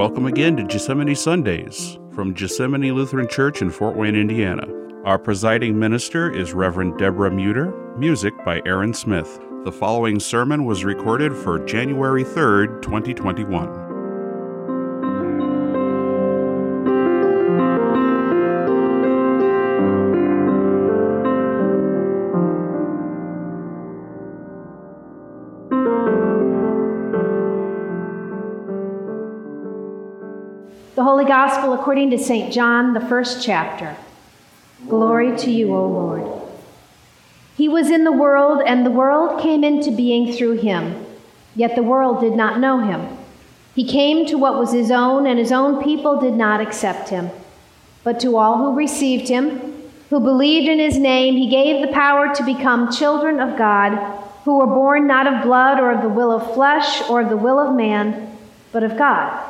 Welcome again to Gethsemane Sundays from Gethsemane Lutheran Church in Fort Wayne, Indiana. Our presiding minister is Reverend Deborah Meuter, music by Aaron Smith. The following sermon was recorded for January 3rd, 2021. Gospel according to St. John, the first chapter. Glory to you, O Lord. He was in the world, and the world came into being through him, yet the world did not know him. He came to what was his own, and his own people did not accept him. But to all who received him, who believed in his name, he gave the power to become children of God, who were born not of blood or of the will of flesh or of the will of man, but of God.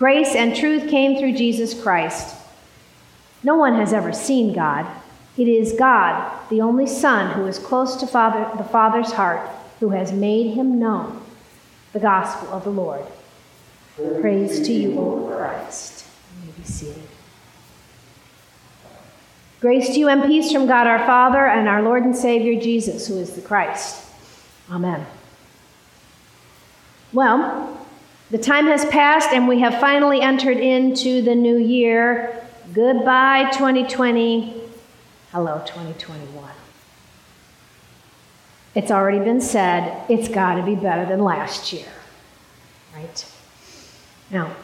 Grace and truth came through Jesus Christ. No one has ever seen God. It is God, the only Son, who is close to Father, the Father's heart, who has made him known. The gospel of the Lord. Praise to you, O Christ. You may be seated. Grace to you and peace from God our Father and our Lord and Savior Jesus, who is the Christ. Amen. Well, the time has passed, and we have finally entered into the new year. Goodbye, 2020. Hello, 2021. It's already been said, it's got to be better than last year, right? Now,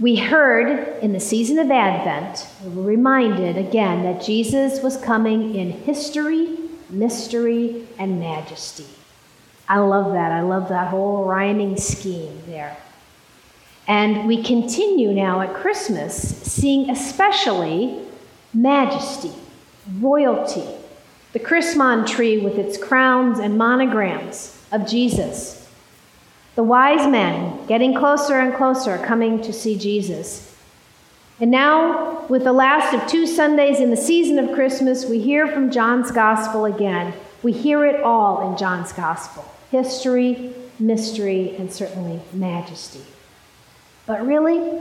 we heard in the season of Advent, we were reminded again that Jesus was coming in history, mystery, and majesty. I love that. I love that whole rhyming scheme there. And we continue now at Christmas seeing especially majesty, royalty, the Chrismon tree with its crowns and monograms of Jesus, the wise men getting closer and closer coming to see Jesus. And now, with the last of two Sundays in the season of Christmas, we hear from John's Gospel again. We hear it all in John's Gospel history, mystery, and certainly majesty. But really,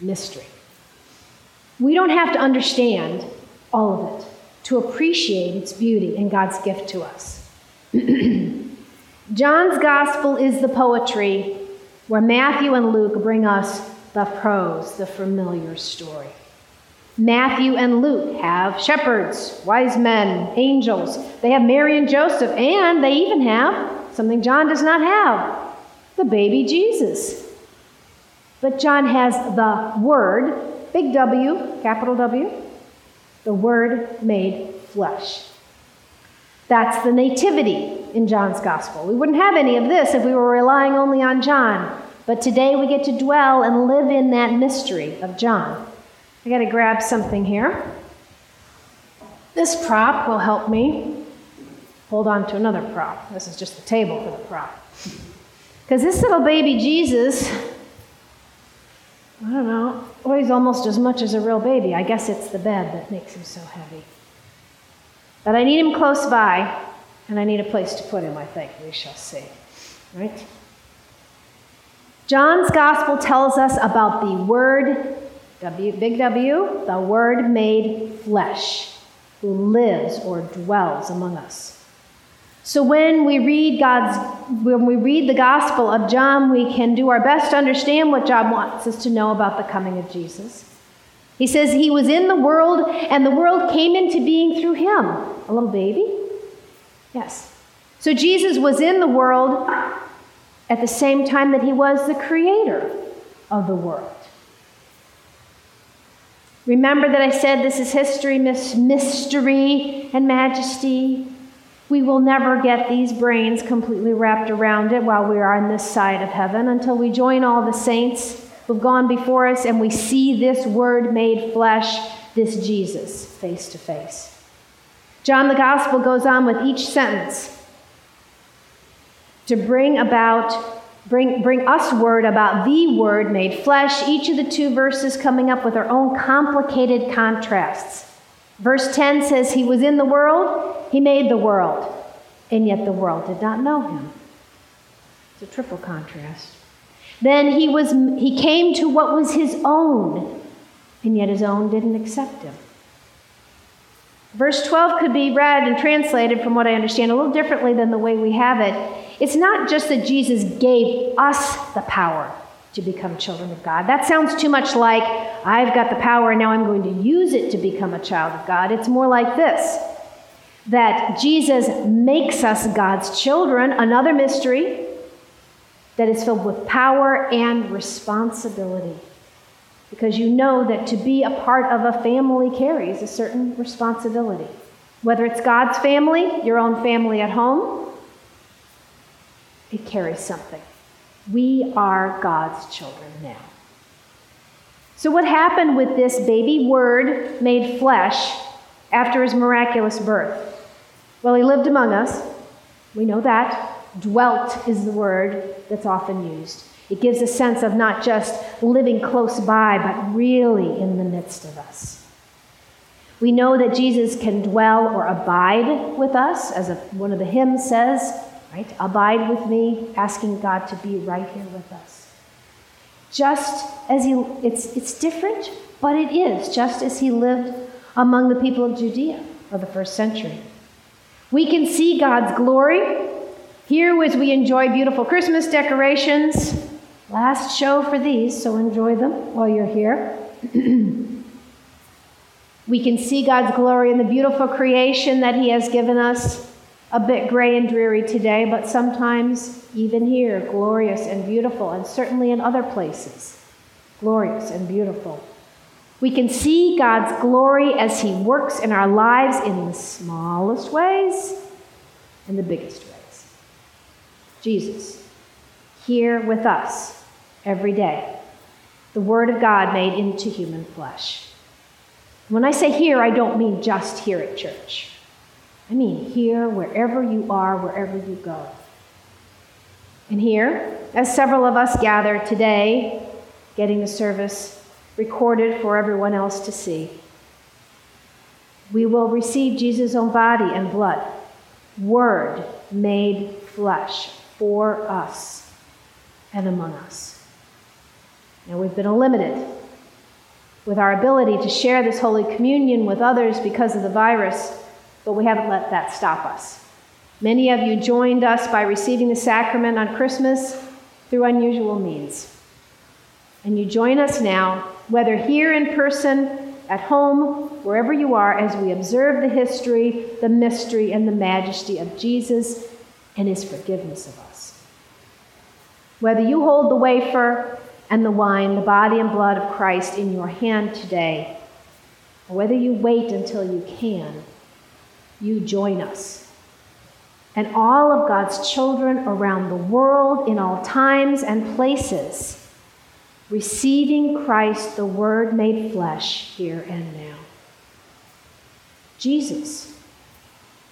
mystery. We don't have to understand all of it to appreciate its beauty and God's gift to us. John's gospel is the poetry where Matthew and Luke bring us the prose, the familiar story. Matthew and Luke have shepherds, wise men, angels. They have Mary and Joseph, and they even have something John does not have the baby Jesus. But John has the Word, big W, capital W, the Word made flesh. That's the nativity in John's gospel. We wouldn't have any of this if we were relying only on John. But today we get to dwell and live in that mystery of John. I got to grab something here. This prop will help me hold on to another prop. This is just the table for the prop. Because this little baby Jesus, I don't know, weighs almost as much as a real baby. I guess it's the bed that makes him so heavy. But I need him close by, and I need a place to put him, I think. We shall see. Right? John's gospel tells us about the Word, W, big W, the Word made flesh, who lives or dwells among us. So when we read God's when we read the gospel of John, we can do our best to understand what John wants us to know about the coming of Jesus. He says he was in the world and the world came into being through him. A little baby? Yes. So Jesus was in the world at the same time that he was the creator of the world. Remember that I said this is history, mystery, and majesty. We will never get these brains completely wrapped around it while we are on this side of heaven until we join all the saints who've gone before us, and we see this Word made flesh, this Jesus, face to face. John the Gospel goes on with each sentence to bring about bring, bring us word about the word made flesh each of the two verses coming up with their own complicated contrasts verse 10 says he was in the world he made the world and yet the world did not know him. It's a triple contrast. Then he was he came to what was his own and yet his own didn't accept him. Verse 12 could be read and translated from what i understand a little differently than the way we have it. It's not just that Jesus gave us the power to become children of God. That sounds too much like, I've got the power and now I'm going to use it to become a child of God. It's more like this that Jesus makes us God's children, another mystery that is filled with power and responsibility. Because you know that to be a part of a family carries a certain responsibility. Whether it's God's family, your own family at home, it carries something. We are God's children now. So, what happened with this baby word made flesh after his miraculous birth? Well, he lived among us. We know that. Dwelt is the word that's often used. It gives a sense of not just living close by, but really in the midst of us. We know that Jesus can dwell or abide with us, as a, one of the hymns says, right? Abide with me, asking God to be right here with us. Just as he, it's, it's different, but it is, just as he lived among the people of Judea of the first century. We can see God's glory here as we enjoy beautiful Christmas decorations. Last show for these, so enjoy them while you're here. we can see God's glory in the beautiful creation that He has given us a bit gray and dreary today, but sometimes even here, glorious and beautiful, and certainly in other places, glorious and beautiful. We can see God's glory as He works in our lives in the smallest ways and the biggest ways. Jesus, here with us every day, the Word of God made into human flesh. When I say here, I don't mean just here at church. I mean, here, wherever you are, wherever you go. And here, as several of us gather today, getting the service recorded for everyone else to see, we will receive Jesus' own body and blood, Word made flesh for us and among us. Now, we've been limited with our ability to share this Holy Communion with others because of the virus but we haven't let that stop us. Many of you joined us by receiving the sacrament on Christmas through unusual means. And you join us now, whether here in person, at home, wherever you are, as we observe the history, the mystery, and the majesty of Jesus and his forgiveness of us. Whether you hold the wafer and the wine, the body and blood of Christ, in your hand today, or whether you wait until you can you join us. And all of God's children around the world, in all times and places, receiving Christ, the Word made flesh, here and now. Jesus.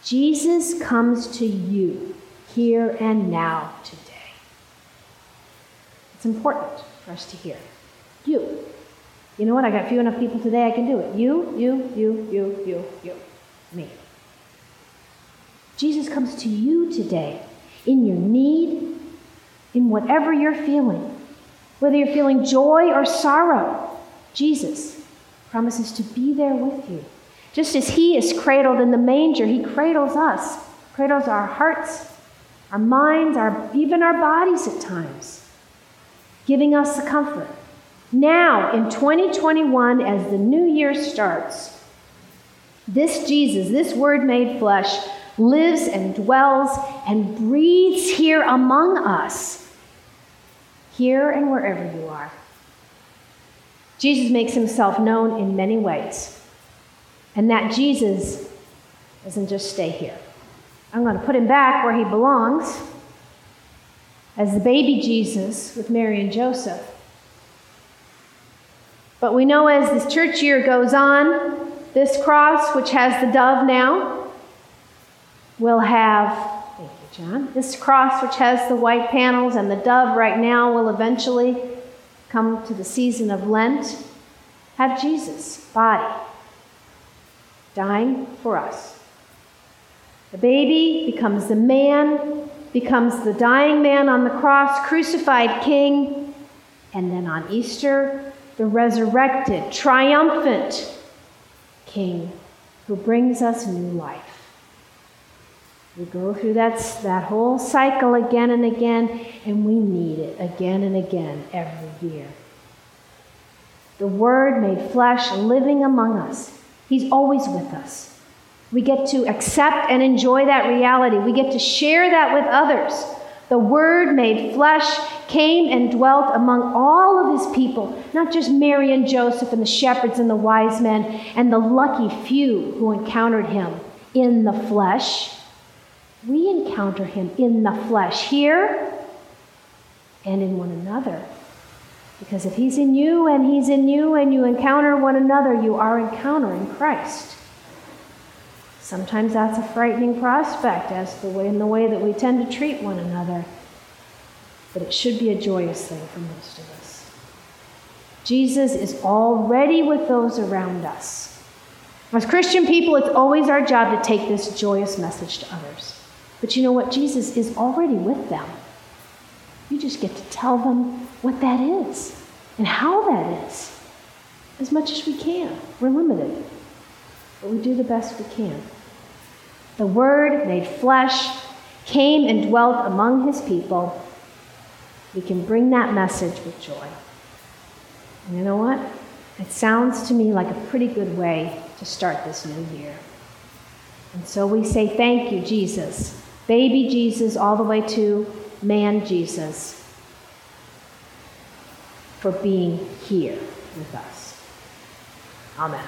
Jesus comes to you here and now today. It's important for us to hear. You. You know what? I got few enough people today I can do it. You, you, you, you, you, you, me. Jesus comes to you today in your need, in whatever you're feeling. Whether you're feeling joy or sorrow, Jesus promises to be there with you. Just as He is cradled in the manger, He cradles us, cradles our hearts, our minds, our, even our bodies at times, giving us the comfort. Now, in 2021, as the new year starts, this Jesus, this Word made flesh, lives and dwells and breathes here among us, here and wherever you are. Jesus makes himself known in many ways. And that Jesus doesn't just stay here. I'm going to put him back where he belongs as the baby Jesus with Mary and Joseph. But we know as this church year goes on, this cross, which has the dove now, will have, thank you, John, this cross, which has the white panels and the dove right now, will eventually come to the season of Lent, have Jesus' body dying for us. The baby becomes the man, becomes the dying man on the cross, crucified king, and then on Easter, the resurrected, triumphant king who brings us new life. We go through that, that whole cycle again and again, and we need it again and again every year. The Word made flesh living among us. He's always with us. We get to accept and enjoy that reality. We get to share that with others. The Word made flesh came and dwelt among all of His people, not just Mary and Joseph and the shepherds and the wise men and the lucky few who encountered Him in the flesh. We encounter Him in the flesh here and in one another. Because if He's in you and He's in you and you encounter one another, you are encountering Christ. Sometimes that's a frightening prospect as the way in the way that we tend to treat one another. But it should be a joyous thing for most of us. Jesus is already with those around us. As Christian people, it's always our job to take this joyous message to others. But you know what? Jesus is already with them. You just get to tell them what that is and how that is as much as we can. We're limited, but we do the best we can. The Word made flesh came and dwelt among his people. We can bring that message with joy. And you know what? It sounds to me like a pretty good way to start this new year. And so we say, Thank you, Jesus. Baby Jesus, all the way to man Jesus for being here with us. Amen.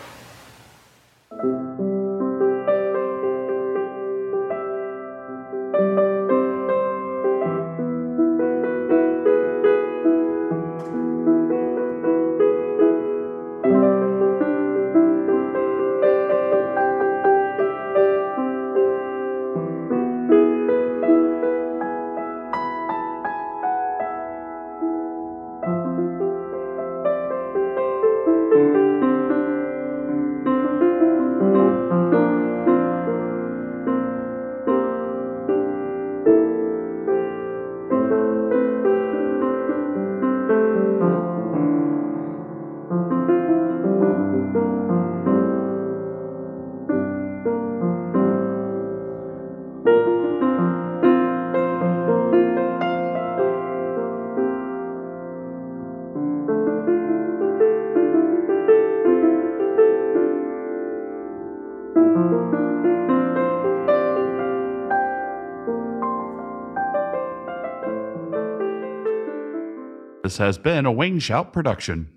Has been a Wayneshout production.